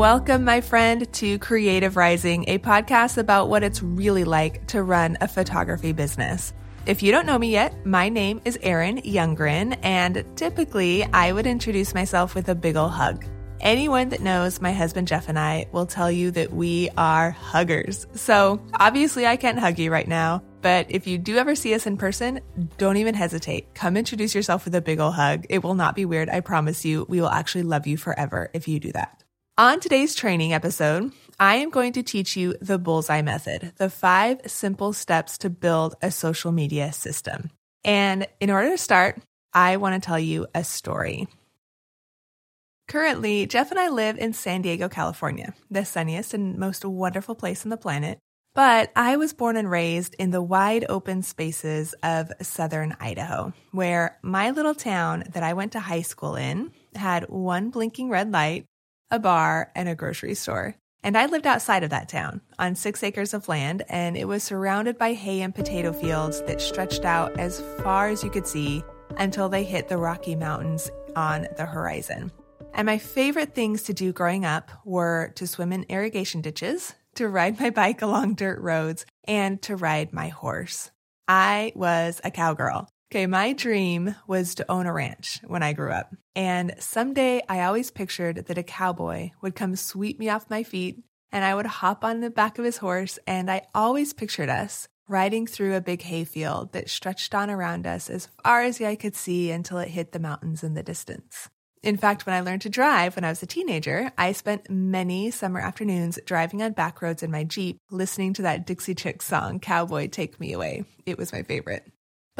Welcome, my friend, to Creative Rising, a podcast about what it's really like to run a photography business. If you don't know me yet, my name is Erin Youngren, and typically I would introduce myself with a big ol' hug. Anyone that knows my husband Jeff and I will tell you that we are huggers. So obviously I can't hug you right now, but if you do ever see us in person, don't even hesitate. Come introduce yourself with a big ol' hug. It will not be weird. I promise you. We will actually love you forever if you do that. On today's training episode, I am going to teach you the bullseye method, the five simple steps to build a social media system. And in order to start, I want to tell you a story. Currently, Jeff and I live in San Diego, California, the sunniest and most wonderful place on the planet. But I was born and raised in the wide open spaces of southern Idaho, where my little town that I went to high school in had one blinking red light a bar, and a grocery store. And I lived outside of that town on six acres of land, and it was surrounded by hay and potato fields that stretched out as far as you could see until they hit the Rocky Mountains on the horizon. And my favorite things to do growing up were to swim in irrigation ditches, to ride my bike along dirt roads, and to ride my horse. I was a cowgirl. Okay, my dream was to own a ranch when I grew up. And someday I always pictured that a cowboy would come sweep me off my feet and I would hop on the back of his horse. And I always pictured us riding through a big hayfield that stretched on around us as far as the eye could see until it hit the mountains in the distance. In fact, when I learned to drive when I was a teenager, I spent many summer afternoons driving on back roads in my Jeep, listening to that Dixie Chicks song, Cowboy Take Me Away. It was my favorite.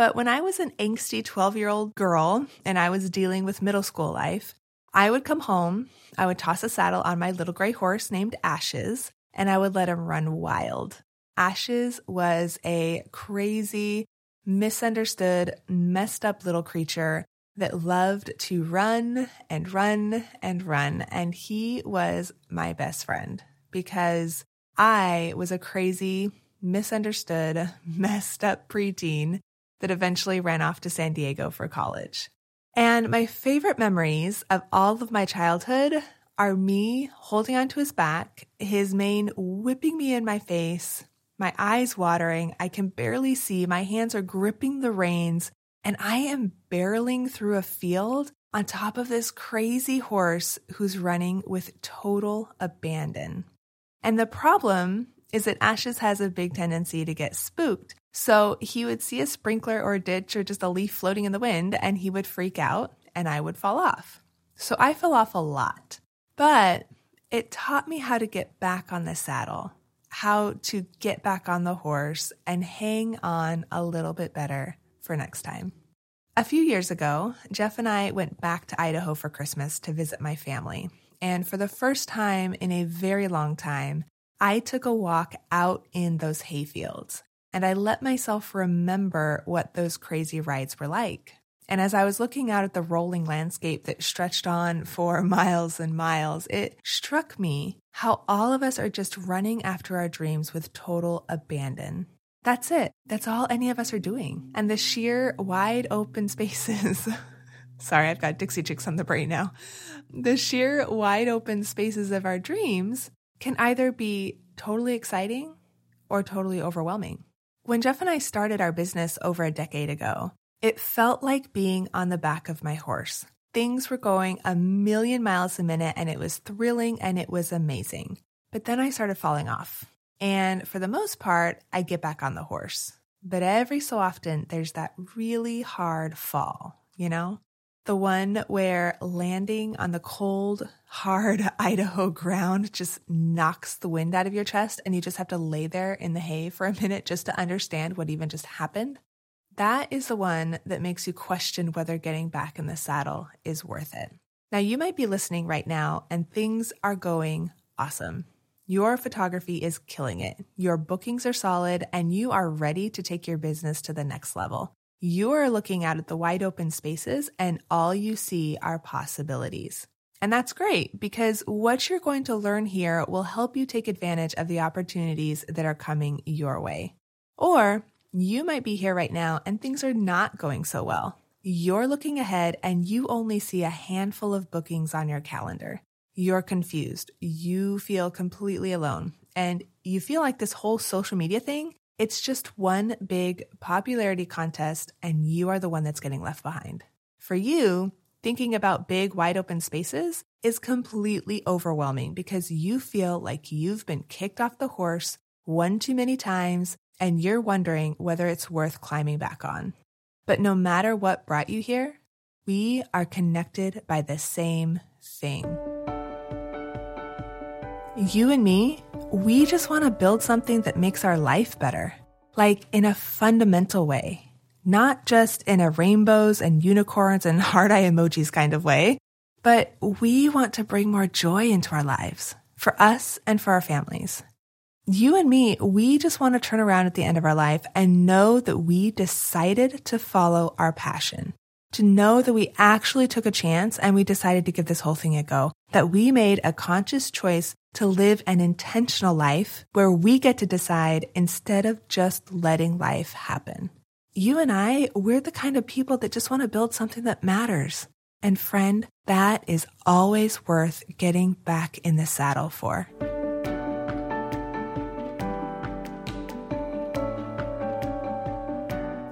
But when I was an angsty 12 year old girl and I was dealing with middle school life, I would come home, I would toss a saddle on my little gray horse named Ashes, and I would let him run wild. Ashes was a crazy, misunderstood, messed up little creature that loved to run and run and run. And he was my best friend because I was a crazy, misunderstood, messed up preteen that eventually ran off to San Diego for college. And my favorite memories of all of my childhood are me holding onto his back, his mane whipping me in my face, my eyes watering. I can barely see. My hands are gripping the reins, and I am barreling through a field on top of this crazy horse who's running with total abandon. And the problem is that Ashes has a big tendency to get spooked. So he would see a sprinkler or a ditch or just a leaf floating in the wind and he would freak out and I would fall off. So I fell off a lot, but it taught me how to get back on the saddle, how to get back on the horse and hang on a little bit better for next time. A few years ago, Jeff and I went back to Idaho for Christmas to visit my family. And for the first time in a very long time, I took a walk out in those hayfields and I let myself remember what those crazy rides were like. And as I was looking out at the rolling landscape that stretched on for miles and miles, it struck me how all of us are just running after our dreams with total abandon. That's it. That's all any of us are doing. And the sheer wide open spaces. Sorry, I've got Dixie Chicks on the brain now. The sheer wide open spaces of our dreams can either be totally exciting or totally overwhelming. When Jeff and I started our business over a decade ago, it felt like being on the back of my horse. Things were going a million miles a minute and it was thrilling and it was amazing. But then I started falling off. And for the most part, I get back on the horse. But every so often, there's that really hard fall, you know? The one where landing on the cold, hard Idaho ground just knocks the wind out of your chest and you just have to lay there in the hay for a minute just to understand what even just happened. That is the one that makes you question whether getting back in the saddle is worth it. Now, you might be listening right now and things are going awesome. Your photography is killing it. Your bookings are solid and you are ready to take your business to the next level. You are looking out at the wide open spaces and all you see are possibilities. And that's great because what you're going to learn here will help you take advantage of the opportunities that are coming your way. Or you might be here right now and things are not going so well. You're looking ahead and you only see a handful of bookings on your calendar. you're confused, you feel completely alone, and you feel like this whole social media thing, it's just one big popularity contest, and you are the one that's getting left behind. For you, thinking about big, wide open spaces is completely overwhelming because you feel like you've been kicked off the horse one too many times and you're wondering whether it's worth climbing back on. But no matter what brought you here, we are connected by the same thing. You and me, we just want to build something that makes our life better, like in a fundamental way, not just in a rainbows and unicorns and heart eye emojis kind of way, but we want to bring more joy into our lives for us and for our families. You and me, we just want to turn around at the end of our life and know that we decided to follow our passion. To know that we actually took a chance and we decided to give this whole thing a go, that we made a conscious choice to live an intentional life where we get to decide instead of just letting life happen. You and I, we're the kind of people that just want to build something that matters. And friend, that is always worth getting back in the saddle for.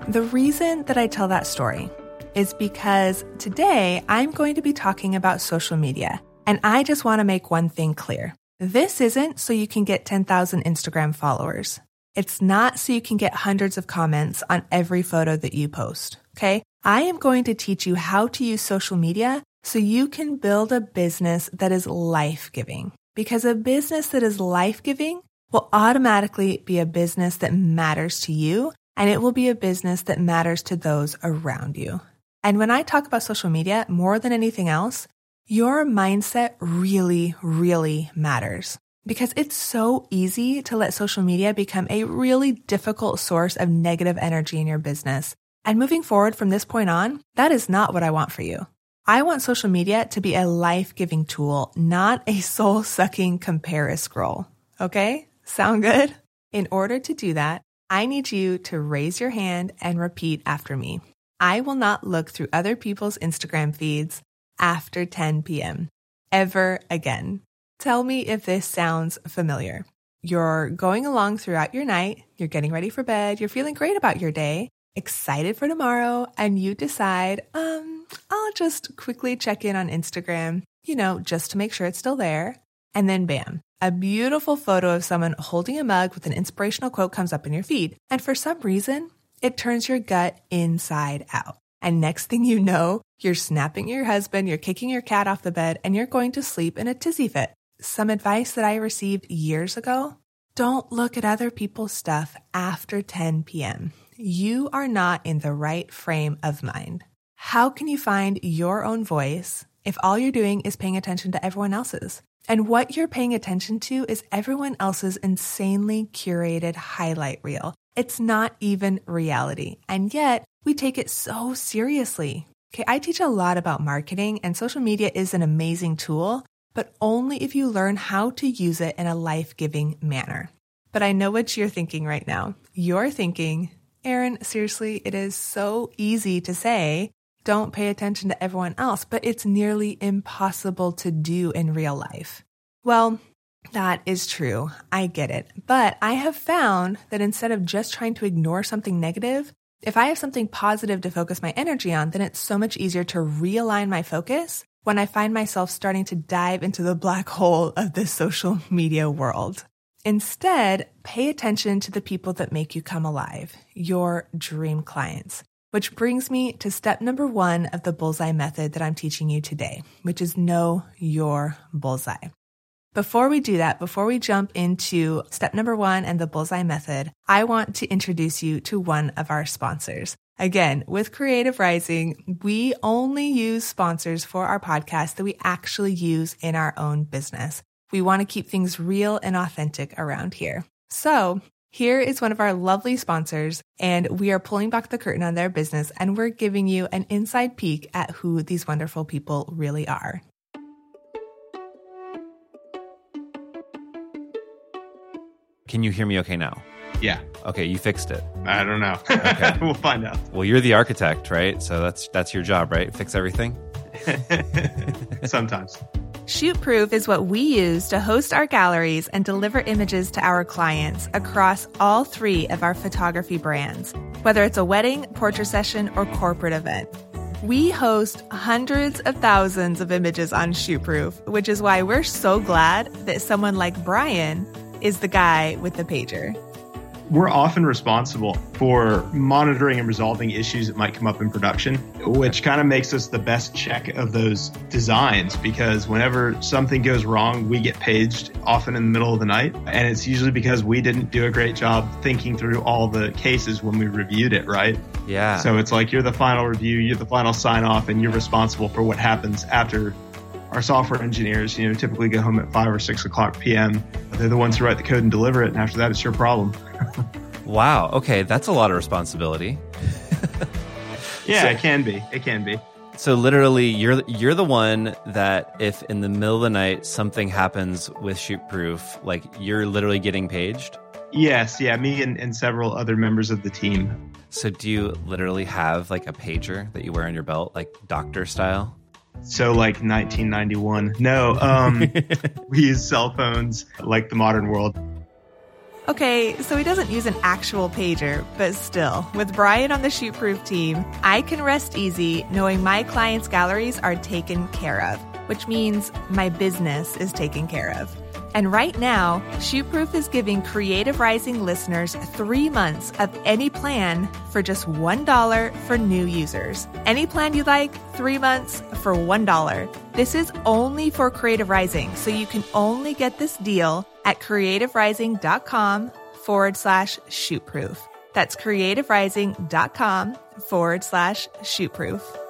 The reason that I tell that story is because today I'm going to be talking about social media. And I just want to make one thing clear. This isn't so you can get 10,000 Instagram followers. It's not so you can get hundreds of comments on every photo that you post. Okay. I am going to teach you how to use social media so you can build a business that is life giving. Because a business that is life giving will automatically be a business that matters to you and it will be a business that matters to those around you. And when I talk about social media, more than anything else, your mindset really, really matters because it's so easy to let social media become a really difficult source of negative energy in your business. And moving forward from this point on, that is not what I want for you. I want social media to be a life giving tool, not a soul sucking compare scroll. Okay? Sound good? In order to do that, I need you to raise your hand and repeat after me. I will not look through other people's Instagram feeds after 10 p.m. ever again. Tell me if this sounds familiar. You're going along throughout your night, you're getting ready for bed, you're feeling great about your day, excited for tomorrow, and you decide, um, I'll just quickly check in on Instagram, you know, just to make sure it's still there. And then bam, a beautiful photo of someone holding a mug with an inspirational quote comes up in your feed. And for some reason, it turns your gut inside out. And next thing you know, you're snapping your husband, you're kicking your cat off the bed, and you're going to sleep in a tizzy fit. Some advice that I received years ago don't look at other people's stuff after 10 p.m. You are not in the right frame of mind. How can you find your own voice if all you're doing is paying attention to everyone else's? And what you're paying attention to is everyone else's insanely curated highlight reel it's not even reality. And yet we take it so seriously. Okay, I teach a lot about marketing and social media is an amazing tool, but only if you learn how to use it in a life giving manner. But I know what you're thinking right now. You're thinking, Erin, seriously, it is so easy to say, don't pay attention to everyone else, but it's nearly impossible to do in real life. Well, that is true. I get it. But I have found that instead of just trying to ignore something negative, if I have something positive to focus my energy on, then it's so much easier to realign my focus when I find myself starting to dive into the black hole of the social media world. Instead, pay attention to the people that make you come alive, your dream clients. Which brings me to step number one of the bullseye method that I'm teaching you today, which is know your bullseye. Before we do that, before we jump into step number one and the bullseye method, I want to introduce you to one of our sponsors. Again, with Creative Rising, we only use sponsors for our podcast that we actually use in our own business. We want to keep things real and authentic around here. So here is one of our lovely sponsors, and we are pulling back the curtain on their business and we're giving you an inside peek at who these wonderful people really are. Can you hear me okay now? Yeah. Okay, you fixed it. I don't know. Okay. we'll find out. Well, you're the architect, right? So that's that's your job, right? Fix everything? Sometimes. Shootproof is what we use to host our galleries and deliver images to our clients across all three of our photography brands, whether it's a wedding, portrait session, or corporate event. We host hundreds of thousands of images on Shootproof, which is why we're so glad that someone like Brian is the guy with the pager we're often responsible for monitoring and resolving issues that might come up in production, which kind of makes us the best check of those designs because whenever something goes wrong, we get paged often in the middle of the night. And it's usually because we didn't do a great job thinking through all the cases when we reviewed it, right? Yeah. So it's like you're the final review, you're the final sign off, and you're responsible for what happens after our software engineers, you know, typically go home at five or six o'clock p.m. They're the ones who write the code and deliver it, and after that, it's your problem. wow. Okay, that's a lot of responsibility. yeah, so, it can be. It can be. So literally, you're you're the one that if in the middle of the night something happens with Shootproof, like you're literally getting paged. Yes, yeah, me and, and several other members of the team. So do you literally have like a pager that you wear on your belt, like doctor style? So like 1991. No, um, we use cell phones like the modern world. Okay, so he doesn't use an actual pager, but still, with Brian on the Shootproof team, I can rest easy knowing my clients' galleries are taken care of, which means my business is taken care of. And right now, Shootproof is giving Creative Rising listeners three months of any plan for just $1 for new users. Any plan you like, three months for $1. This is only for Creative Rising, so you can only get this deal at creativerising.com forward slash shootproof. That's creativerising.com forward slash shootproof.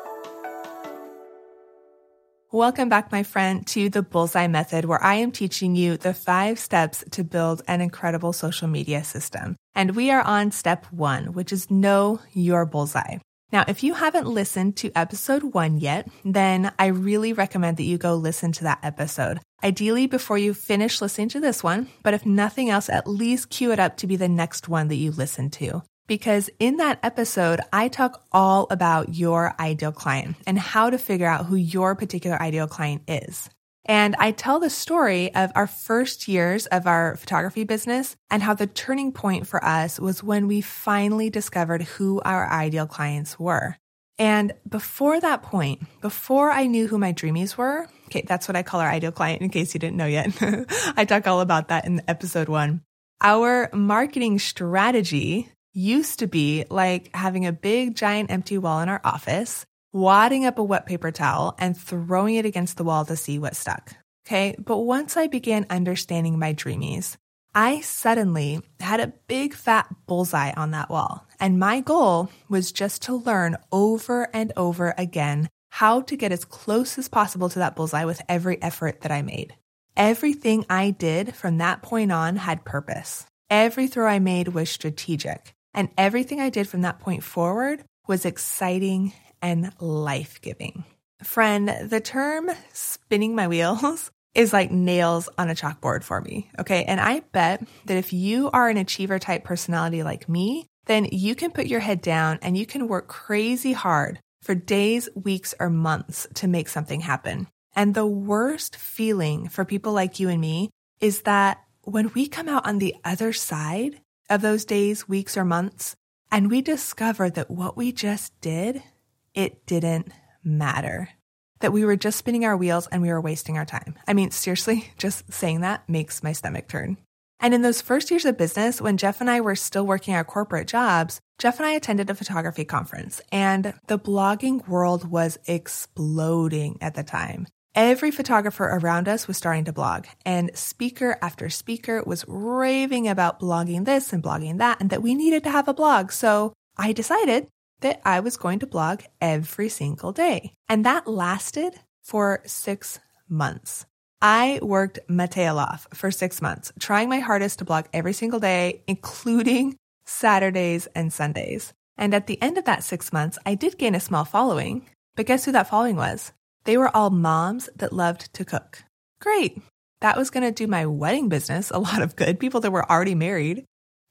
Welcome back, my friend, to the Bullseye Method, where I am teaching you the five steps to build an incredible social media system. And we are on step one, which is know your bullseye. Now, if you haven't listened to episode one yet, then I really recommend that you go listen to that episode. Ideally before you finish listening to this one, but if nothing else, at least cue it up to be the next one that you listen to because in that episode, I talk all about your ideal client and how to figure out who your particular ideal client is. And I tell the story of our first years of our photography business and how the turning point for us was when we finally discovered who our ideal clients were. And before that point, before I knew who my dreamies were, okay, that's what I call our ideal client in case you didn't know yet. I talk all about that in episode one. Our marketing strategy used to be like having a big giant empty wall in our office, wadding up a wet paper towel and throwing it against the wall to see what stuck. Okay. But once I began understanding my dreamies, I suddenly had a big fat bullseye on that wall. And my goal was just to learn over and over again how to get as close as possible to that bullseye with every effort that I made. Everything I did from that point on had purpose. Every throw I made was strategic. And everything I did from that point forward was exciting and life giving. Friend, the term spinning my wheels is like nails on a chalkboard for me. Okay. And I bet that if you are an achiever type personality like me, then you can put your head down and you can work crazy hard for days, weeks, or months to make something happen. And the worst feeling for people like you and me is that when we come out on the other side, of those days, weeks, or months, and we discovered that what we just did, it didn't matter. That we were just spinning our wheels and we were wasting our time. I mean, seriously, just saying that makes my stomach turn. And in those first years of business, when Jeff and I were still working our corporate jobs, Jeff and I attended a photography conference and the blogging world was exploding at the time. Every photographer around us was starting to blog, and speaker after speaker was raving about blogging this and blogging that, and that we needed to have a blog. So I decided that I was going to blog every single day. And that lasted for six months. I worked my tail off for six months, trying my hardest to blog every single day, including Saturdays and Sundays. And at the end of that six months, I did gain a small following. But guess who that following was? They were all moms that loved to cook. Great. That was going to do my wedding business a lot of good, people that were already married.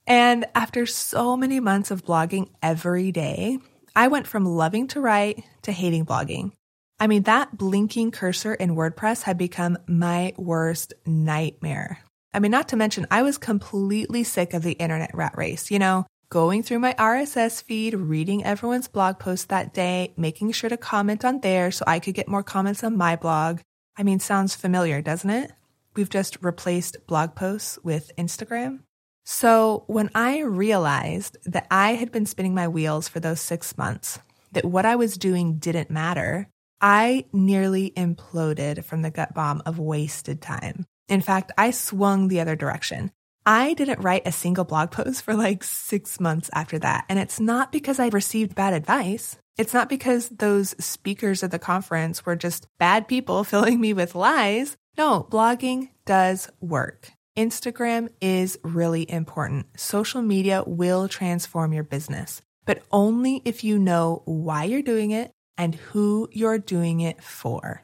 And after so many months of blogging every day, I went from loving to write to hating blogging. I mean, that blinking cursor in WordPress had become my worst nightmare. I mean, not to mention, I was completely sick of the internet rat race. You know, going through my RSS feed, reading everyone's blog post that day, making sure to comment on there so I could get more comments on my blog. I mean, sounds familiar, doesn't it? We've just replaced blog posts with Instagram. So when I realized that I had been spinning my wheels for those six months, that what I was doing didn't matter, I nearly imploded from the gut bomb of wasted time. In fact, I swung the other direction. I didn't write a single blog post for like six months after that. And it's not because I received bad advice. It's not because those speakers at the conference were just bad people filling me with lies. No, blogging does work. Instagram is really important. Social media will transform your business, but only if you know why you're doing it and who you're doing it for.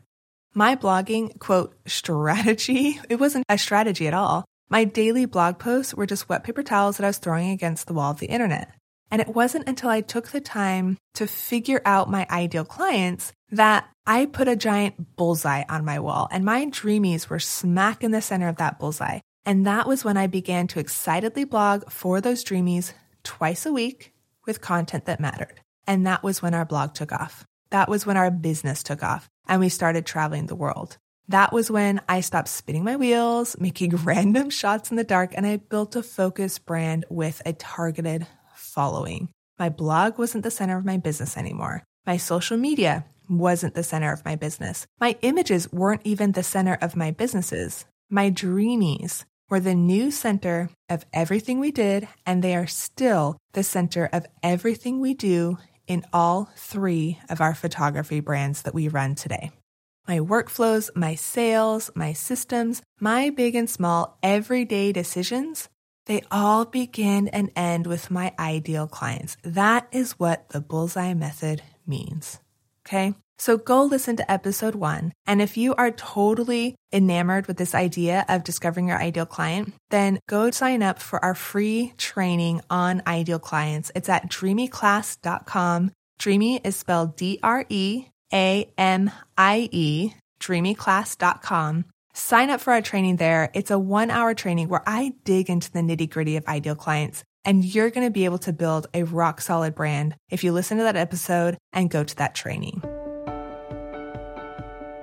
My blogging, quote, strategy, it wasn't a strategy at all. My daily blog posts were just wet paper towels that I was throwing against the wall of the internet. And it wasn't until I took the time to figure out my ideal clients that I put a giant bullseye on my wall, and my dreamies were smack in the center of that bullseye. And that was when I began to excitedly blog for those dreamies twice a week with content that mattered. And that was when our blog took off. That was when our business took off and we started traveling the world. That was when I stopped spinning my wheels, making random shots in the dark, and I built a focused brand with a targeted following. My blog wasn't the center of my business anymore. My social media wasn't the center of my business. My images weren't even the center of my businesses. My dreamies were the new center of everything we did, and they are still the center of everything we do in all three of our photography brands that we run today. My workflows, my sales, my systems, my big and small everyday decisions, they all begin and end with my ideal clients. That is what the bullseye method means. Okay. So go listen to episode one. And if you are totally enamored with this idea of discovering your ideal client, then go sign up for our free training on ideal clients. It's at dreamieclass.com. Dreamy is spelled D R E A M I E, dreamieclass.com. Sign up for our training there. It's a one hour training where I dig into the nitty gritty of ideal clients and you're going to be able to build a rock solid brand if you listen to that episode and go to that training.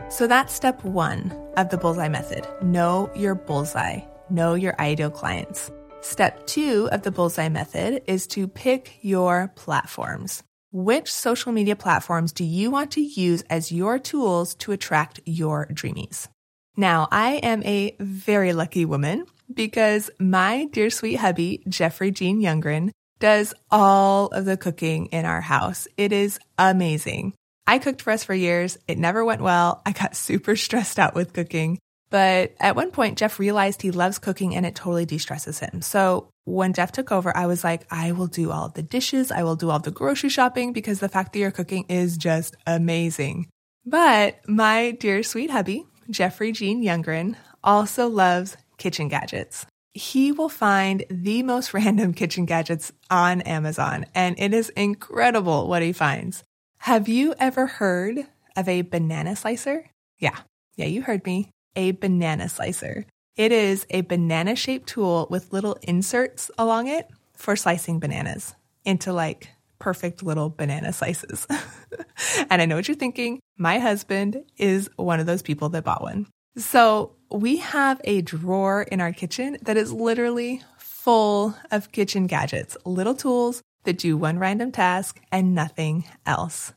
So that's step one of the bullseye method. Know your bullseye. Know your ideal clients. Step two of the bullseye method is to pick your platforms. Which social media platforms do you want to use as your tools to attract your dreamies? Now, I am a very lucky woman because my dear sweet hubby, Jeffrey Jean Youngren, does all of the cooking in our house. It is amazing. I cooked for us for years. It never went well. I got super stressed out with cooking. But at one point, Jeff realized he loves cooking and it totally de stresses him. So when Jeff took over, I was like, I will do all the dishes. I will do all the grocery shopping because the fact that you're cooking is just amazing. But my dear sweet hubby, Jeffrey Jean Youngren, also loves kitchen gadgets. He will find the most random kitchen gadgets on Amazon, and it is incredible what he finds. Have you ever heard of a banana slicer? Yeah, yeah, you heard me. A banana slicer. It is a banana shaped tool with little inserts along it for slicing bananas into like perfect little banana slices. and I know what you're thinking. My husband is one of those people that bought one. So we have a drawer in our kitchen that is literally full of kitchen gadgets, little tools that do one random task and nothing else.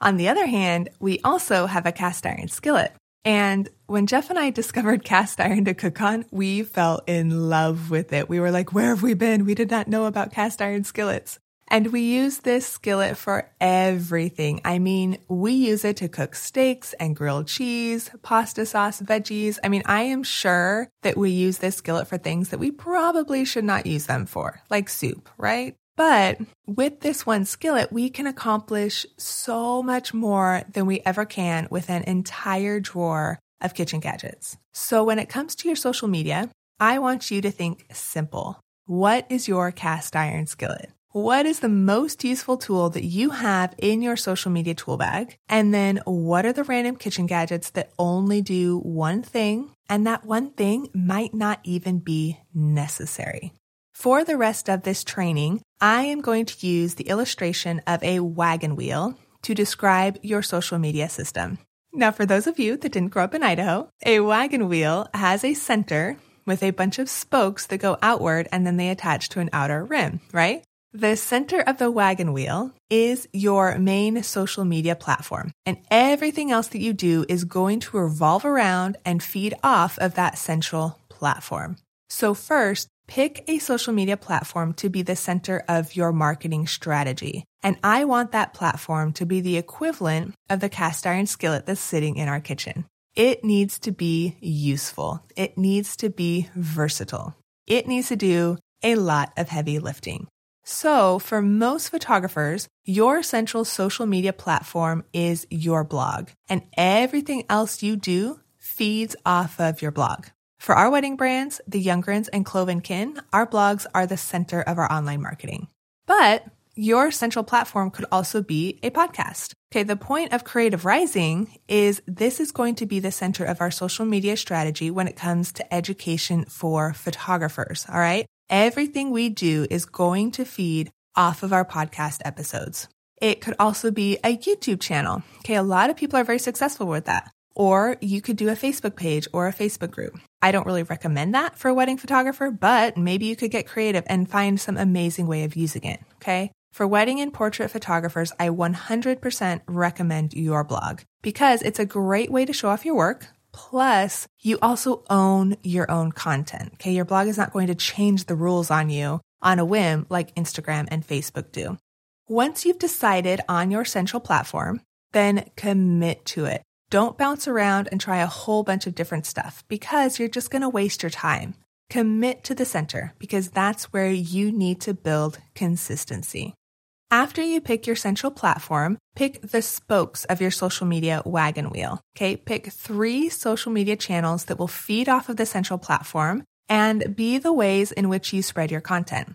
On the other hand, we also have a cast iron skillet. And when Jeff and I discovered cast iron to cook on, we fell in love with it. We were like, where have we been? We did not know about cast iron skillets. And we use this skillet for everything. I mean, we use it to cook steaks and grilled cheese, pasta sauce, veggies. I mean, I am sure that we use this skillet for things that we probably should not use them for, like soup, right? But with this one skillet, we can accomplish so much more than we ever can with an entire drawer of kitchen gadgets. So when it comes to your social media, I want you to think simple. What is your cast iron skillet? what is the most useful tool that you have in your social media tool bag? And then what are the random kitchen gadgets that only do one thing? And that one thing might not even be necessary. For the rest of this training, I am going to use the illustration of a wagon wheel to describe your social media system. Now, for those of you that didn't grow up in Idaho, a wagon wheel has a center with a bunch of spokes that go outward and then they attach to an outer rim, right? The center of the wagon wheel is your main social media platform, and everything else that you do is going to revolve around and feed off of that central platform. So, first, pick a social media platform to be the center of your marketing strategy. And I want that platform to be the equivalent of the cast iron skillet that's sitting in our kitchen. It needs to be useful. It needs to be versatile. It needs to do a lot of heavy lifting. So, for most photographers, your central social media platform is your blog, and everything else you do feeds off of your blog. For our wedding brands, the Youngrens and Cloven Kin, our blogs are the center of our online marketing. But your central platform could also be a podcast. Okay, the point of Creative Rising is this is going to be the center of our social media strategy when it comes to education for photographers. All right. Everything we do is going to feed off of our podcast episodes. It could also be a YouTube channel. Okay, a lot of people are very successful with that. Or you could do a Facebook page or a Facebook group. I don't really recommend that for a wedding photographer, but maybe you could get creative and find some amazing way of using it. Okay. For wedding and portrait photographers, I 100% recommend your blog because it's a great way to show off your work. Plus, you also own your own content. Okay. Your blog is not going to change the rules on you on a whim like Instagram and Facebook do. Once you've decided on your central platform, then commit to it. Don't bounce around and try a whole bunch of different stuff because you're just going to waste your time. Commit to the center because that's where you need to build consistency. After you pick your central platform, pick the spokes of your social media wagon wheel. Okay, pick three social media channels that will feed off of the central platform and be the ways in which you spread your content.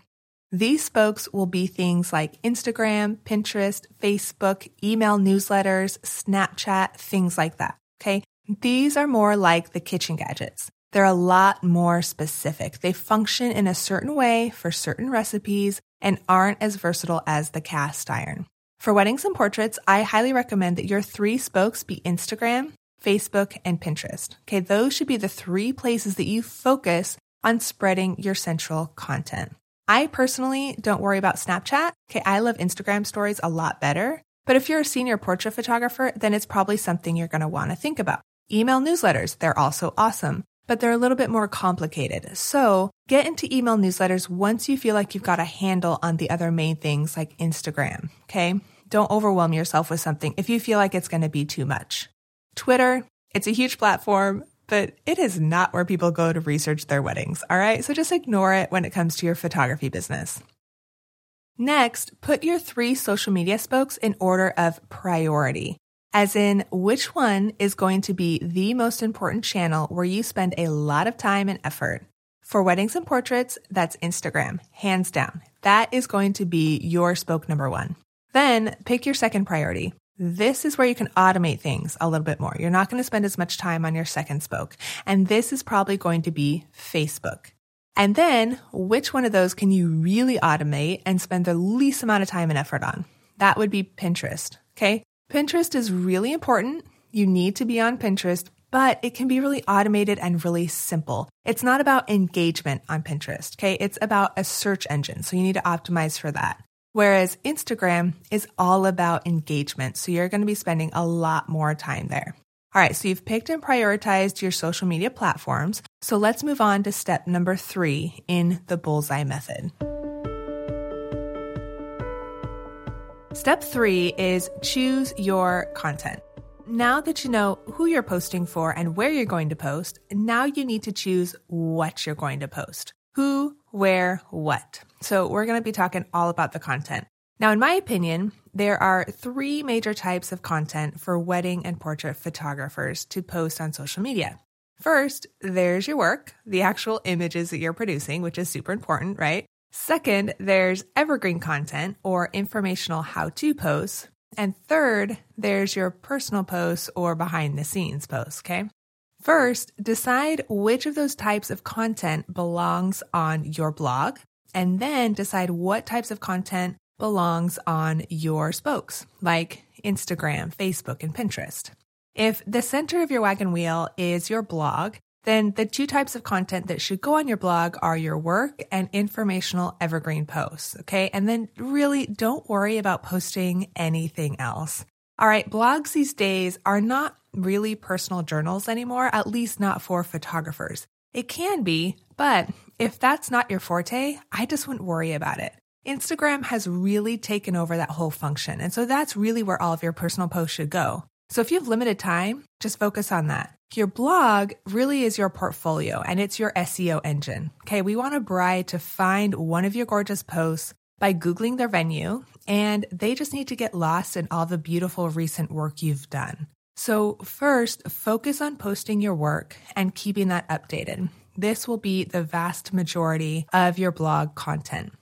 These spokes will be things like Instagram, Pinterest, Facebook, email newsletters, Snapchat, things like that. Okay. These are more like the kitchen gadgets. They're a lot more specific. They function in a certain way for certain recipes and aren't as versatile as the cast iron. For weddings and portraits, I highly recommend that your three spokes be Instagram, Facebook, and Pinterest. Okay, those should be the three places that you focus on spreading your central content. I personally don't worry about Snapchat. Okay, I love Instagram stories a lot better. But if you're a senior portrait photographer, then it's probably something you're going to want to think about. Email newsletters, they're also awesome but they're a little bit more complicated. So get into email newsletters once you feel like you've got a handle on the other main things like Instagram. Okay. Don't overwhelm yourself with something if you feel like it's going to be too much. Twitter, it's a huge platform, but it is not where people go to research their weddings. All right. So just ignore it when it comes to your photography business. Next, put your three social media spokes in order of priority as in which one is going to be the most important channel where you spend a lot of time and effort. For weddings and portraits, that's Instagram, hands down. That is going to be your spoke number one. Then pick your second priority. This is where you can automate things a little bit more. You're not going to spend as much time on your second spoke. And this is probably going to be Facebook. And then which one of those can you really automate and spend the least amount of time and effort on? That would be Pinterest. Okay. Pinterest is really important. You need to be on Pinterest, but it can be really automated and really simple. It's not about engagement on Pinterest, okay? It's about a search engine, so you need to optimize for that. Whereas Instagram is all about engagement, so you're going to be spending a lot more time there. All right, so you've picked and prioritized your social media platforms. So let's move on to step number three in the bullseye method. Step three is choose your content. Now that you know who you're posting for and where you're going to post, now you need to choose what you're going to post. Who, where, what. So we're going to be talking all about the content. Now, in my opinion, there are three major types of content for wedding and portrait photographers to post on social media. First, there's your work, the actual images that you're producing, which is super important, right? Second, there's evergreen content or informational how to posts. And third, there's your personal posts or behind the scenes posts, okay? First, decide which of those types of content belongs on your blog, and then decide what types of content belongs on your spokes, like Instagram, Facebook, and Pinterest. If the center of your wagon wheel is your blog, then the two types of content that should go on your blog are your work and informational evergreen posts. Okay. And then really don't worry about posting anything else. All right. Blogs these days are not really personal journals anymore, at least not for photographers. It can be, but if that's not your forte, I just wouldn't worry about it. Instagram has really taken over that whole function. And so that's really where all of your personal posts should go. So if you have limited time, just focus on that. Your blog really is your portfolio and it's your SEO engine. Okay, we want a bride to find one of your gorgeous posts by Googling their venue, and they just need to get lost in all the beautiful recent work you've done. So, first, focus on posting your work and keeping that updated. This will be the vast majority of your blog content.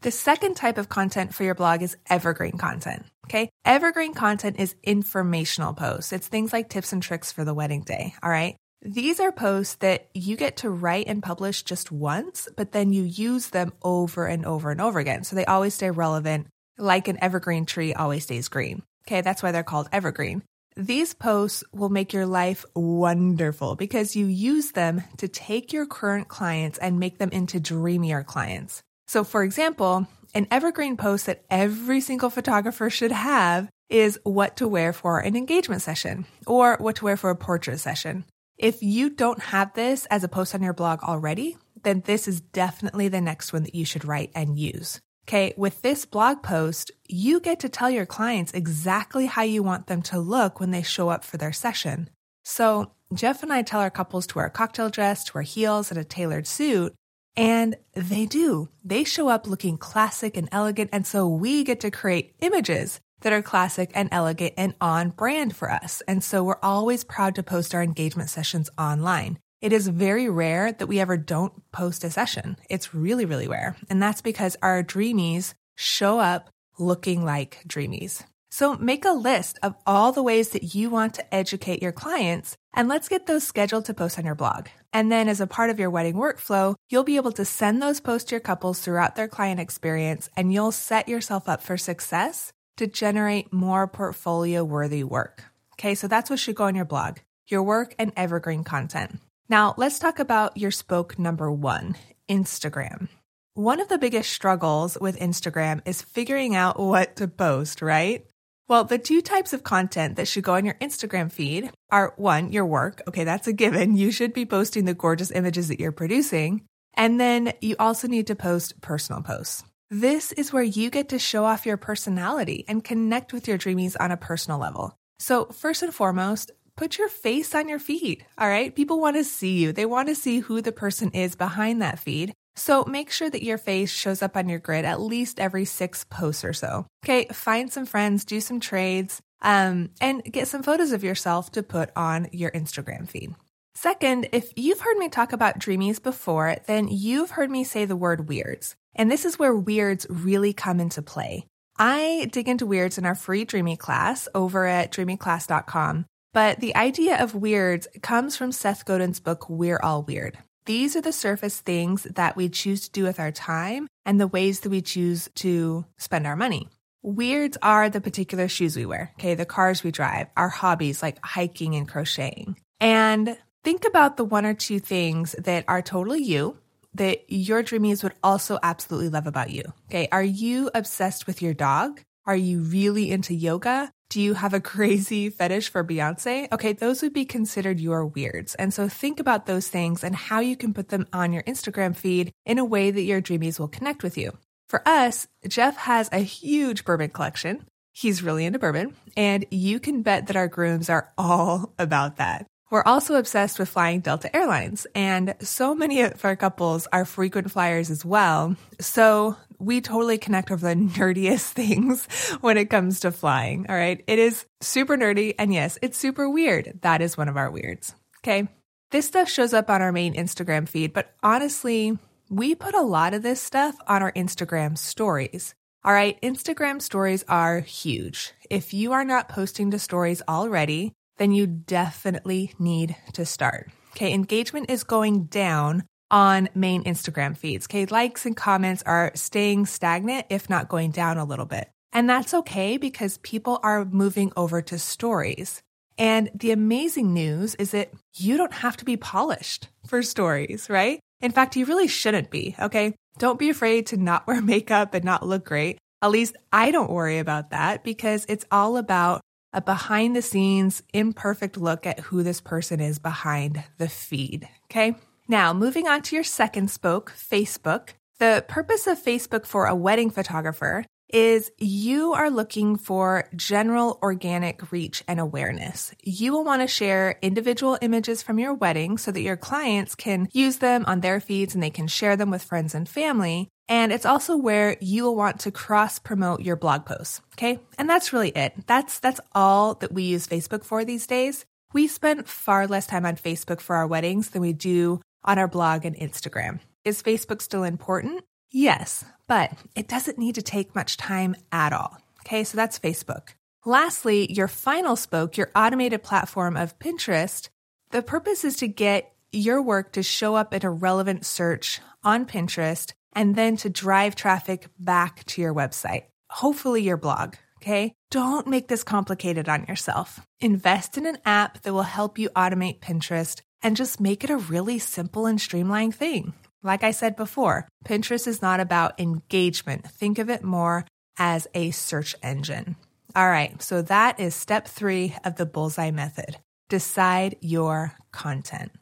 The second type of content for your blog is evergreen content. Okay. Evergreen content is informational posts. It's things like tips and tricks for the wedding day. All right. These are posts that you get to write and publish just once, but then you use them over and over and over again. So they always stay relevant, like an evergreen tree always stays green. Okay. That's why they're called evergreen. These posts will make your life wonderful because you use them to take your current clients and make them into dreamier clients. So, for example, an evergreen post that every single photographer should have is what to wear for an engagement session or what to wear for a portrait session. If you don't have this as a post on your blog already, then this is definitely the next one that you should write and use. Okay, with this blog post, you get to tell your clients exactly how you want them to look when they show up for their session. So, Jeff and I tell our couples to wear a cocktail dress, to wear heels, and a tailored suit. And they do. They show up looking classic and elegant. And so we get to create images that are classic and elegant and on brand for us. And so we're always proud to post our engagement sessions online. It is very rare that we ever don't post a session. It's really, really rare. And that's because our dreamies show up looking like dreamies. So make a list of all the ways that you want to educate your clients and let's get those scheduled to post on your blog. And then as a part of your wedding workflow, you'll be able to send those posts to your couples throughout their client experience and you'll set yourself up for success to generate more portfolio worthy work. Okay, so that's what should go on your blog, your work and evergreen content. Now let's talk about your spoke number one, Instagram. One of the biggest struggles with Instagram is figuring out what to post, right? Well, the two types of content that should go on your Instagram feed are one, your work. Okay, that's a given. You should be posting the gorgeous images that you're producing. And then you also need to post personal posts. This is where you get to show off your personality and connect with your dreamies on a personal level. So, first and foremost, put your face on your feed. All right. People want to see you. They want to see who the person is behind that feed. So make sure that your face shows up on your grid at least every six posts or so. Okay, find some friends, do some trades, um, and get some photos of yourself to put on your Instagram feed. Second, if you've heard me talk about dreamies before, then you've heard me say the word weirds. And this is where weirds really come into play. I dig into weirds in our free Dreamie class over at dreamieclass.com. But the idea of weirds comes from Seth Godin's book, We're All Weird. These are the surface things that we choose to do with our time and the ways that we choose to spend our money. Weirds are the particular shoes we wear, okay, the cars we drive, our hobbies like hiking and crocheting. And think about the one or two things that are totally you that your dreamies would also absolutely love about you. Okay, are you obsessed with your dog? Are you really into yoga? Do you have a crazy fetish for Beyonce? Okay, those would be considered your weirds. And so think about those things and how you can put them on your Instagram feed in a way that your dreamies will connect with you. For us, Jeff has a huge bourbon collection. He's really into bourbon, and you can bet that our grooms are all about that. We're also obsessed with flying Delta Airlines, and so many of our couples are frequent flyers as well. So we totally connect over the nerdiest things when it comes to flying. All right. It is super nerdy. And yes, it's super weird. That is one of our weirds. Okay. This stuff shows up on our main Instagram feed, but honestly, we put a lot of this stuff on our Instagram stories. All right, Instagram stories are huge. If you are not posting to stories already, then you definitely need to start. Okay, engagement is going down on main Instagram feeds. Okay, likes and comments are staying stagnant, if not going down a little bit. And that's okay because people are moving over to stories. And the amazing news is that you don't have to be polished for stories, right? In fact, you really shouldn't be, okay? Don't be afraid to not wear makeup and not look great. At least I don't worry about that because it's all about a behind the scenes, imperfect look at who this person is behind the feed, okay? Now, moving on to your second spoke, Facebook. The purpose of Facebook for a wedding photographer is you are looking for general organic reach and awareness. You will want to share individual images from your wedding so that your clients can use them on their feeds and they can share them with friends and family. And it's also where you will want to cross promote your blog posts. Okay. And that's really it. That's, that's all that we use Facebook for these days. We spend far less time on Facebook for our weddings than we do on our blog and Instagram. Is Facebook still important? Yes, but it doesn't need to take much time at all. Okay, so that's Facebook. Lastly, your final spoke, your automated platform of Pinterest, the purpose is to get your work to show up in a relevant search on Pinterest and then to drive traffic back to your website, hopefully your blog. Okay. Don't make this complicated on yourself. Invest in an app that will help you automate Pinterest and just make it a really simple and streamlined thing. Like I said before, Pinterest is not about engagement. Think of it more as a search engine. All right, so that is step three of the bullseye method. Decide your content.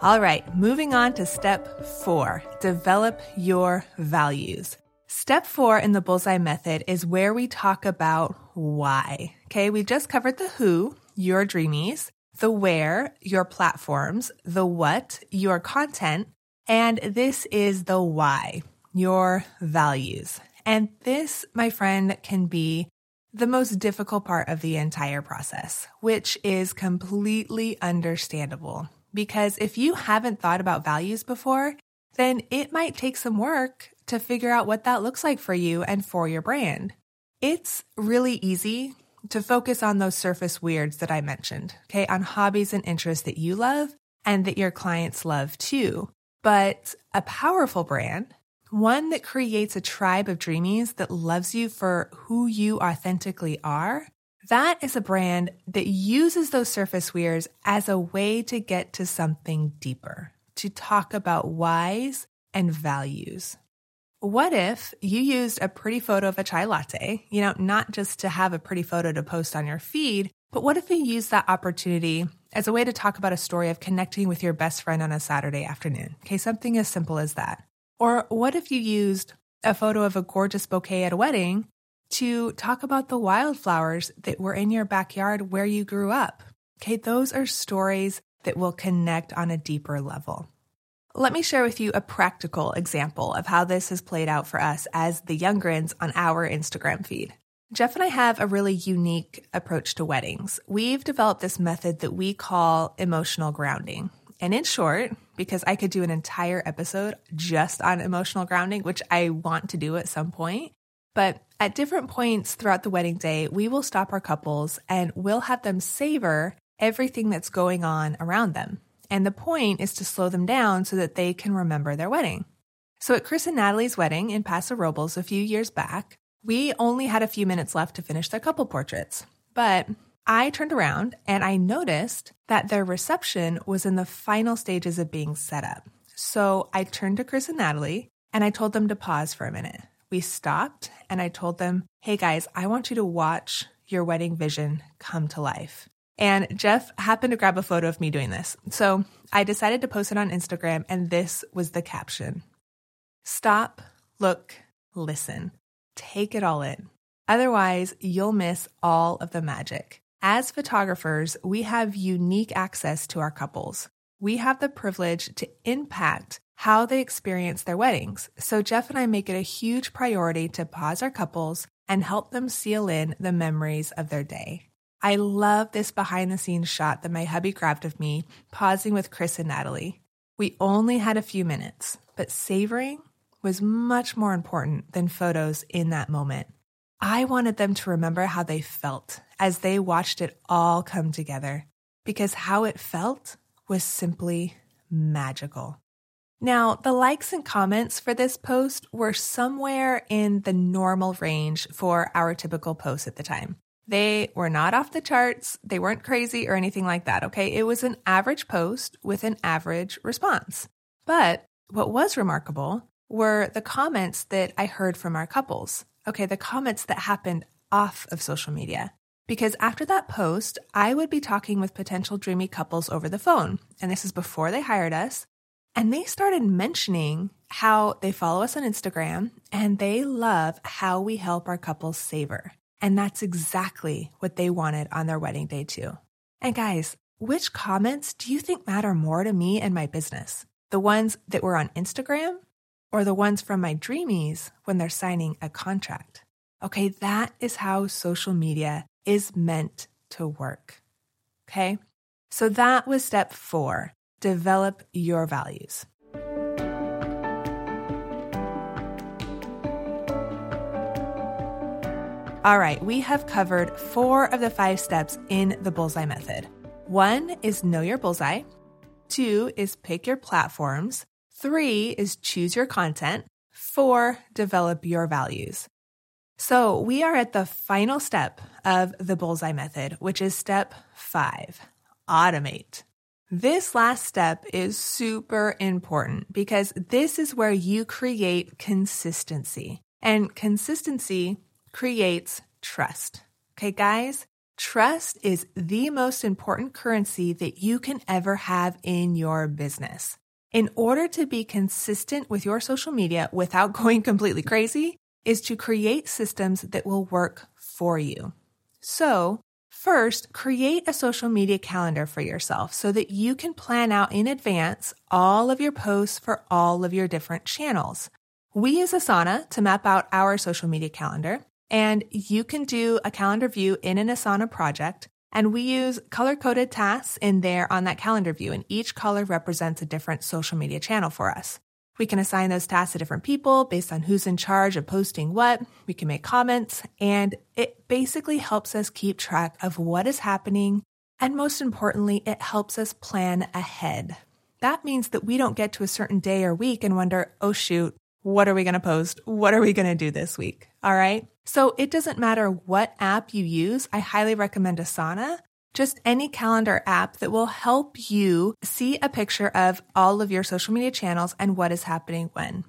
All right, moving on to step four develop your values. Step four in the bullseye method is where we talk about why. Okay, we just covered the who, your dreamies the where, your platforms, the what, your content, and this is the why, your values. And this, my friend, can be the most difficult part of the entire process, which is completely understandable. Because if you haven't thought about values before, then it might take some work to figure out what that looks like for you and for your brand. It's really easy to focus on those surface weirds that I mentioned, okay, on hobbies and interests that you love and that your clients love too. But a powerful brand, one that creates a tribe of dreamies that loves you for who you authentically are, that is a brand that uses those surface weirds as a way to get to something deeper, to talk about whys and values. What if you used a pretty photo of a chai latte, you know, not just to have a pretty photo to post on your feed, but what if you used that opportunity as a way to talk about a story of connecting with your best friend on a Saturday afternoon? Okay, something as simple as that. Or what if you used a photo of a gorgeous bouquet at a wedding to talk about the wildflowers that were in your backyard where you grew up? Okay, those are stories that will connect on a deeper level. Let me share with you a practical example of how this has played out for us as the Youngrens on our Instagram feed. Jeff and I have a really unique approach to weddings. We've developed this method that we call emotional grounding. And in short, because I could do an entire episode just on emotional grounding, which I want to do at some point, but at different points throughout the wedding day, we will stop our couples and we'll have them savor everything that's going on around them. And the point is to slow them down so that they can remember their wedding. So at Chris and Natalie's wedding in Paso Robles a few years back, we only had a few minutes left to finish their couple portraits. But I turned around and I noticed that their reception was in the final stages of being set up. So I turned to Chris and Natalie and I told them to pause for a minute. We stopped and I told them, hey guys, I want you to watch your wedding vision come to life. And Jeff happened to grab a photo of me doing this. So I decided to post it on Instagram, and this was the caption Stop, look, listen. Take it all in. Otherwise, you'll miss all of the magic. As photographers, we have unique access to our couples. We have the privilege to impact how they experience their weddings. So, Jeff and I make it a huge priority to pause our couples and help them seal in the memories of their day. I love this behind the scenes shot that my hubby grabbed of me pausing with Chris and Natalie. We only had a few minutes, but savoring was much more important than photos in that moment. I wanted them to remember how they felt as they watched it all come together, because how it felt was simply magical. Now, the likes and comments for this post were somewhere in the normal range for our typical posts at the time. They were not off the charts, they weren't crazy or anything like that, okay? It was an average post with an average response. But what was remarkable were the comments that I heard from our couples. Okay, the comments that happened off of social media. Because after that post, I would be talking with potential dreamy couples over the phone. And this is before they hired us. And they started mentioning how they follow us on Instagram and they love how we help our couples savor. And that's exactly what they wanted on their wedding day, too. And guys, which comments do you think matter more to me and my business? The ones that were on Instagram or the ones from my dreamies when they're signing a contract? Okay, that is how social media is meant to work. Okay, so that was step four develop your values. All right, we have covered four of the five steps in the bullseye method. One is know your bullseye. Two is pick your platforms. Three is choose your content. Four, develop your values. So we are at the final step of the bullseye method, which is step five automate. This last step is super important because this is where you create consistency. And consistency creates trust. Okay, guys, trust is the most important currency that you can ever have in your business. In order to be consistent with your social media without going completely crazy, is to create systems that will work for you. So, first, create a social media calendar for yourself so that you can plan out in advance all of your posts for all of your different channels. We use Asana to map out our social media calendar. And you can do a calendar view in an Asana project. And we use color coded tasks in there on that calendar view, and each color represents a different social media channel for us. We can assign those tasks to different people based on who's in charge of posting what. We can make comments, and it basically helps us keep track of what is happening. And most importantly, it helps us plan ahead. That means that we don't get to a certain day or week and wonder, oh shoot, what are we going to post? What are we going to do this week? All right. So it doesn't matter what app you use. I highly recommend Asana. Just any calendar app that will help you see a picture of all of your social media channels and what is happening when.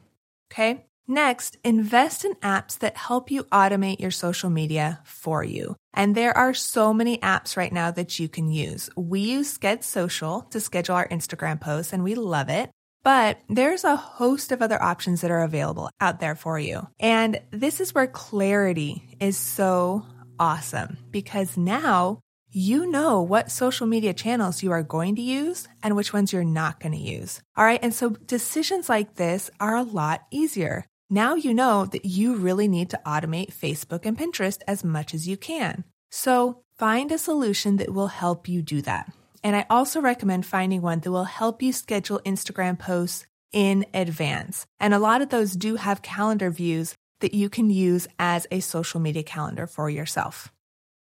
Okay. Next, invest in apps that help you automate your social media for you. And there are so many apps right now that you can use. We use Sked Social to schedule our Instagram posts and we love it. But there's a host of other options that are available out there for you. And this is where clarity is so awesome because now you know what social media channels you are going to use and which ones you're not going to use. All right. And so decisions like this are a lot easier. Now you know that you really need to automate Facebook and Pinterest as much as you can. So find a solution that will help you do that. And I also recommend finding one that will help you schedule Instagram posts in advance. And a lot of those do have calendar views that you can use as a social media calendar for yourself.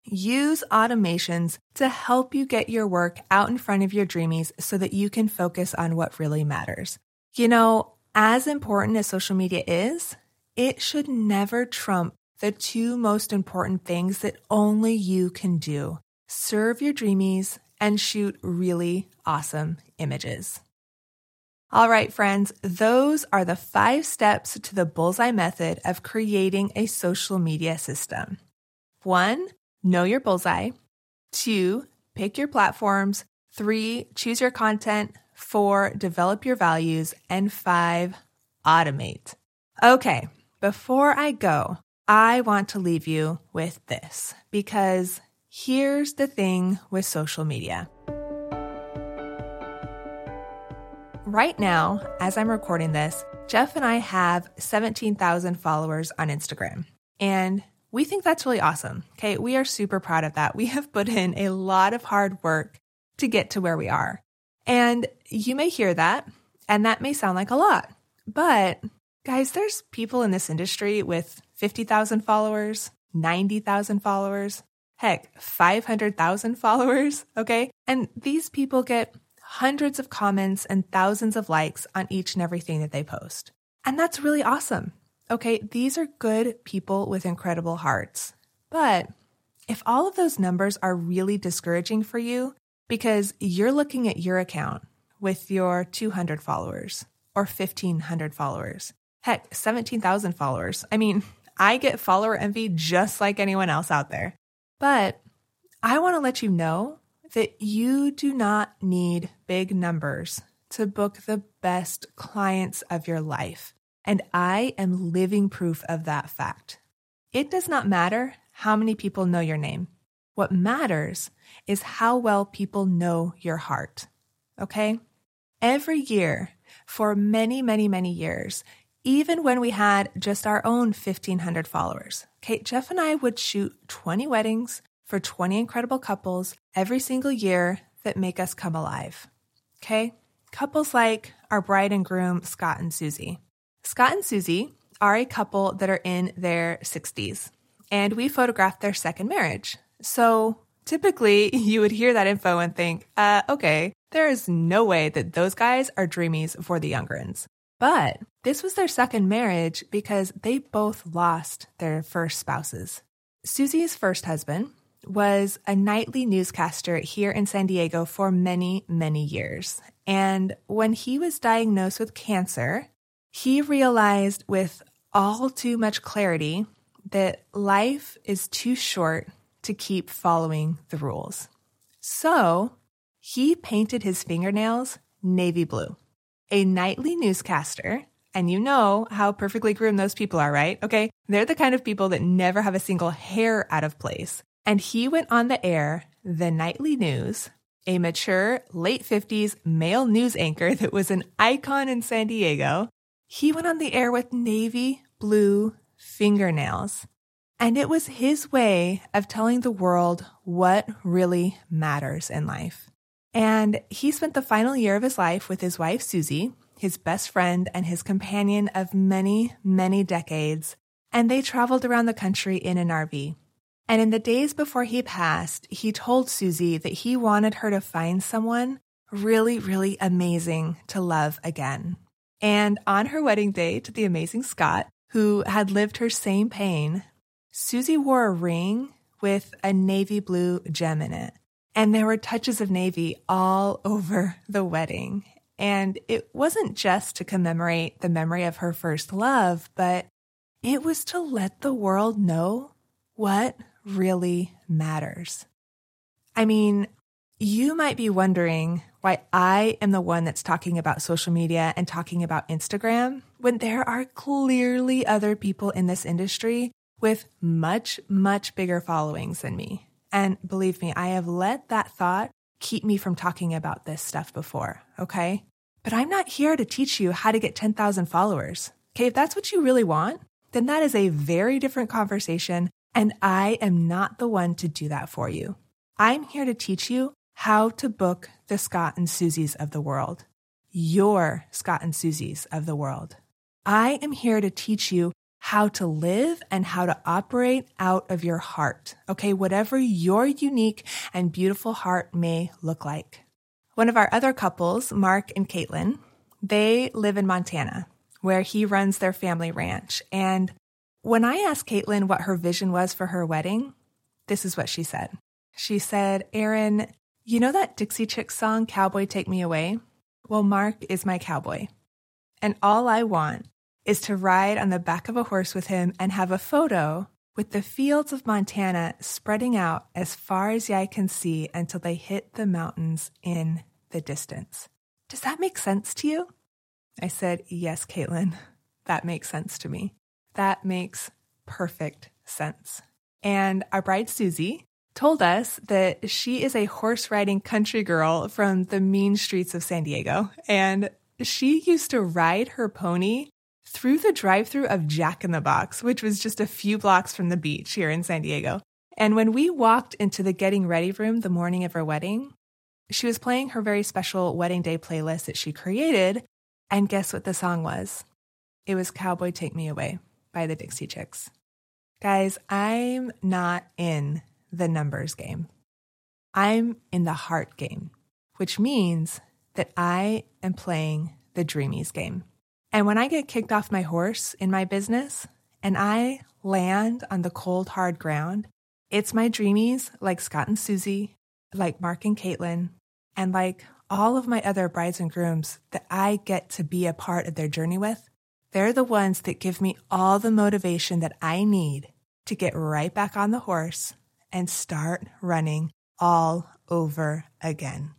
Use automations to help you get your work out in front of your dreamies so that you can focus on what really matters. You know, as important as social media is, it should never trump the two most important things that only you can do serve your dreamies and shoot really awesome images. All right, friends, those are the five steps to the bullseye method of creating a social media system. One, know your bullseye. Two, pick your platforms. Three, choose your content. Four, develop your values. And five, automate. Okay, before I go, I want to leave you with this because Here's the thing with social media. Right now, as I'm recording this, Jeff and I have 17,000 followers on Instagram. And we think that's really awesome. Okay. We are super proud of that. We have put in a lot of hard work to get to where we are. And you may hear that And that may sound like a lot, but guys, there's people in this industry with 50,000 followers, 90,000 followers, heck, 500,000 followers, okay? And these people get hundreds of comments and thousands of likes on each and everything that they post. And that's really awesome. Okay, these are good people with incredible hearts. But if all of those numbers are really discouraging for you because you're looking at your account with your 200 followers or 1500 followers, heck, 17,000 followers. I mean, I get follower envy just like anyone else out there. But I want to let you know that you do not need big numbers to book the best clients of your life. And I am living proof of that fact. It does not matter how many people know your name. What matters is how well people know your heart. Okay? Every year, for many, many, many years, even when we had just our own 1500 followers. Kate, Jeff and I would shoot 20 weddings for 20 incredible couples every single year that make us come alive. Okay? Couples like our bride and groom, Scott and Susie. Scott and Susie are a couple that are in their 60s, and we photographed their second marriage. So typically, you would hear that info and think, uh, okay, there is no way that those guys are dreamies for the Youngrens. But this was their second marriage because they both lost their first spouses. Susie's first husband was a nightly newscaster here in San Diego for many, many years. And when he was diagnosed with cancer, he realized with all too much clarity that life is too short to keep following the rules. So he painted his fingernails navy blue a nightly newscaster, and you know how perfectly groomed those people are, right? Okay. They're the kind of people that never have a single hair out of place. And he went on the air, the nightly news, a mature late 50s male news anchor that was an icon in San Diego. He went on the air with navy blue fingernails. And it was his way of telling the world what really matters in life. And he spent the final year of his life with his wife, Susie, his best friend and his companion of many, many decades. And they traveled around the country in an RV. And in the days before he passed, he told Susie that he wanted her to find someone really, really amazing to love again. And on her wedding day to the amazing Scott, who had lived her same pain, Susie wore a ring with a navy blue gem in it. And there were touches of navy all over the wedding. And it wasn't just to commemorate the memory of her first love, but it was to let the world know what really matters. I mean, you might be wondering why I am the one that's talking about social media and talking about Instagram when there are clearly other people in this industry with much, much bigger followings than me. And believe me, I have let that thought keep me from talking about this stuff before, okay? But I'm not here to teach you how to get 10,000 followers. Okay, if that's what you really want, then that is a very different conversation, and I am not the one to do that for you. I'm here to teach you how to book the Scott and Susies of the world, your Scott and Susies of the world. I am here to teach you how to live and how to operate out of your heart. Okay, whatever your unique and beautiful heart may look like. One of our other couples, Mark and Caitlin, they live in Montana, where he runs their family ranch. And when I asked Caitlin what her vision was for her wedding, this is what she said. She said, Erin, you know that Dixie Chick song, Cowboy Take Me Away? Well, Mark is my cowboy. And all I want is to ride on the back of a horse with him and have a photo with the fields of Montana spreading out as far as the eye can see until they hit the mountains in the distance. Does that make sense to you? I said, Yes, Caitlin, that makes sense to me. That makes perfect sense. And our bride, Susie, told us that she is a horse riding country girl from the mean streets of San Diego. And she used to ride her pony through the drive through of Jack in the Box, which was just a few blocks from the beach here in San Diego. And when we walked into the getting ready room the morning of her wedding, she was playing her very special wedding day playlist that she created. And guess what the song was? It was Cowboy Take Me Away by the Dixie Chicks. Guys, I'm not in the numbers game. I'm in the heart game, which means that I am playing the dreamies game. And when I get kicked off my horse in my business and I land on the cold, hard ground, it's my dreamies like Scott and Susie, like Mark and Caitlin, and like all of my other brides and grooms that I get to be a part of their journey with. They're the ones that give me all the motivation that I need to get right back on the horse and start running all over again.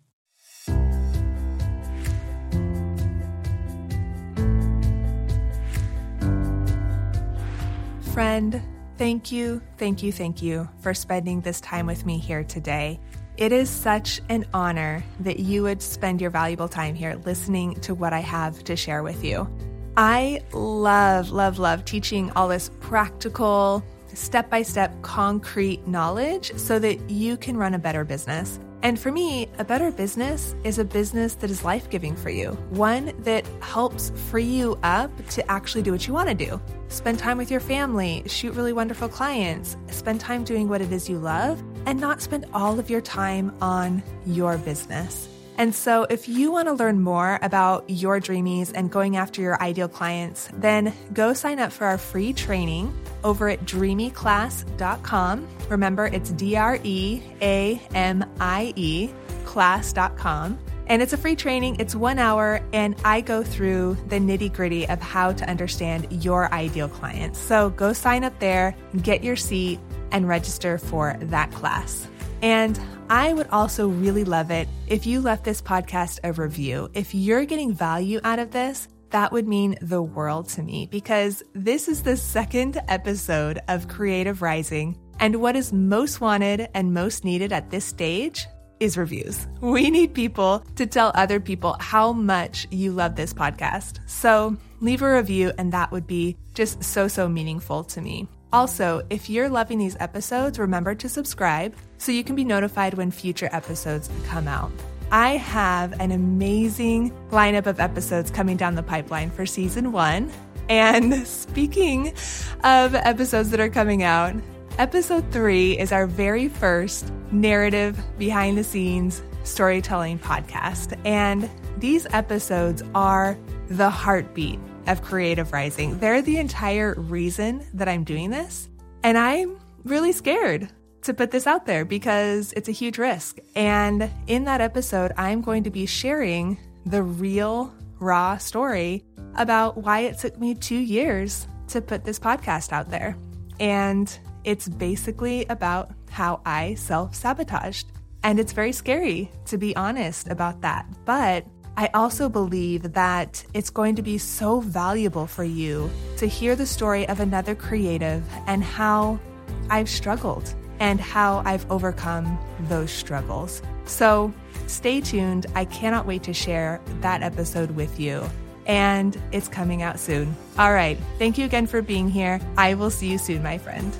Friend, thank you, thank you, thank you for spending this time with me here today. It is such an honor that you would spend your valuable time here listening to what I have to share with you. I love, love, love teaching all this practical, step by step, concrete knowledge so that you can run a better business. And for me, a better business is a business that is life giving for you, one that helps free you up to actually do what you want to do. Spend time with your family, shoot really wonderful clients, spend time doing what it is you love, and not spend all of your time on your business. And so, if you want to learn more about your dreamies and going after your ideal clients, then go sign up for our free training over at dreamieclass.com. Remember, it's D R E A M I E class.com. And it's a free training, it's one hour, and I go through the nitty gritty of how to understand your ideal clients. So go sign up there, get your seat, and register for that class. And I would also really love it if you left this podcast a review. If you're getting value out of this, that would mean the world to me because this is the second episode of Creative Rising. And what is most wanted and most needed at this stage is reviews. We need people to tell other people how much you love this podcast. So leave a review, and that would be just so, so meaningful to me. Also, if you're loving these episodes, remember to subscribe so you can be notified when future episodes come out. I have an amazing lineup of episodes coming down the pipeline for season one. And speaking of episodes that are coming out, episode three is our very first narrative, behind the scenes storytelling podcast. And these episodes are the heartbeat of Creative Rising. They're the entire reason that I'm doing this. And I'm really scared to put this out there because it's a huge risk. And in that episode, I'm going to be sharing the real, raw story about why it took me two years to put this podcast out there. And it's basically about how I self sabotaged. And it's very scary to be honest about that. But I also believe that it's going to be so valuable for you to hear the story of another creative and how I've struggled and how I've overcome those struggles. So stay tuned. I cannot wait to share that episode with you. And it's coming out soon. All right. Thank you again for being here. I will see you soon, my friend.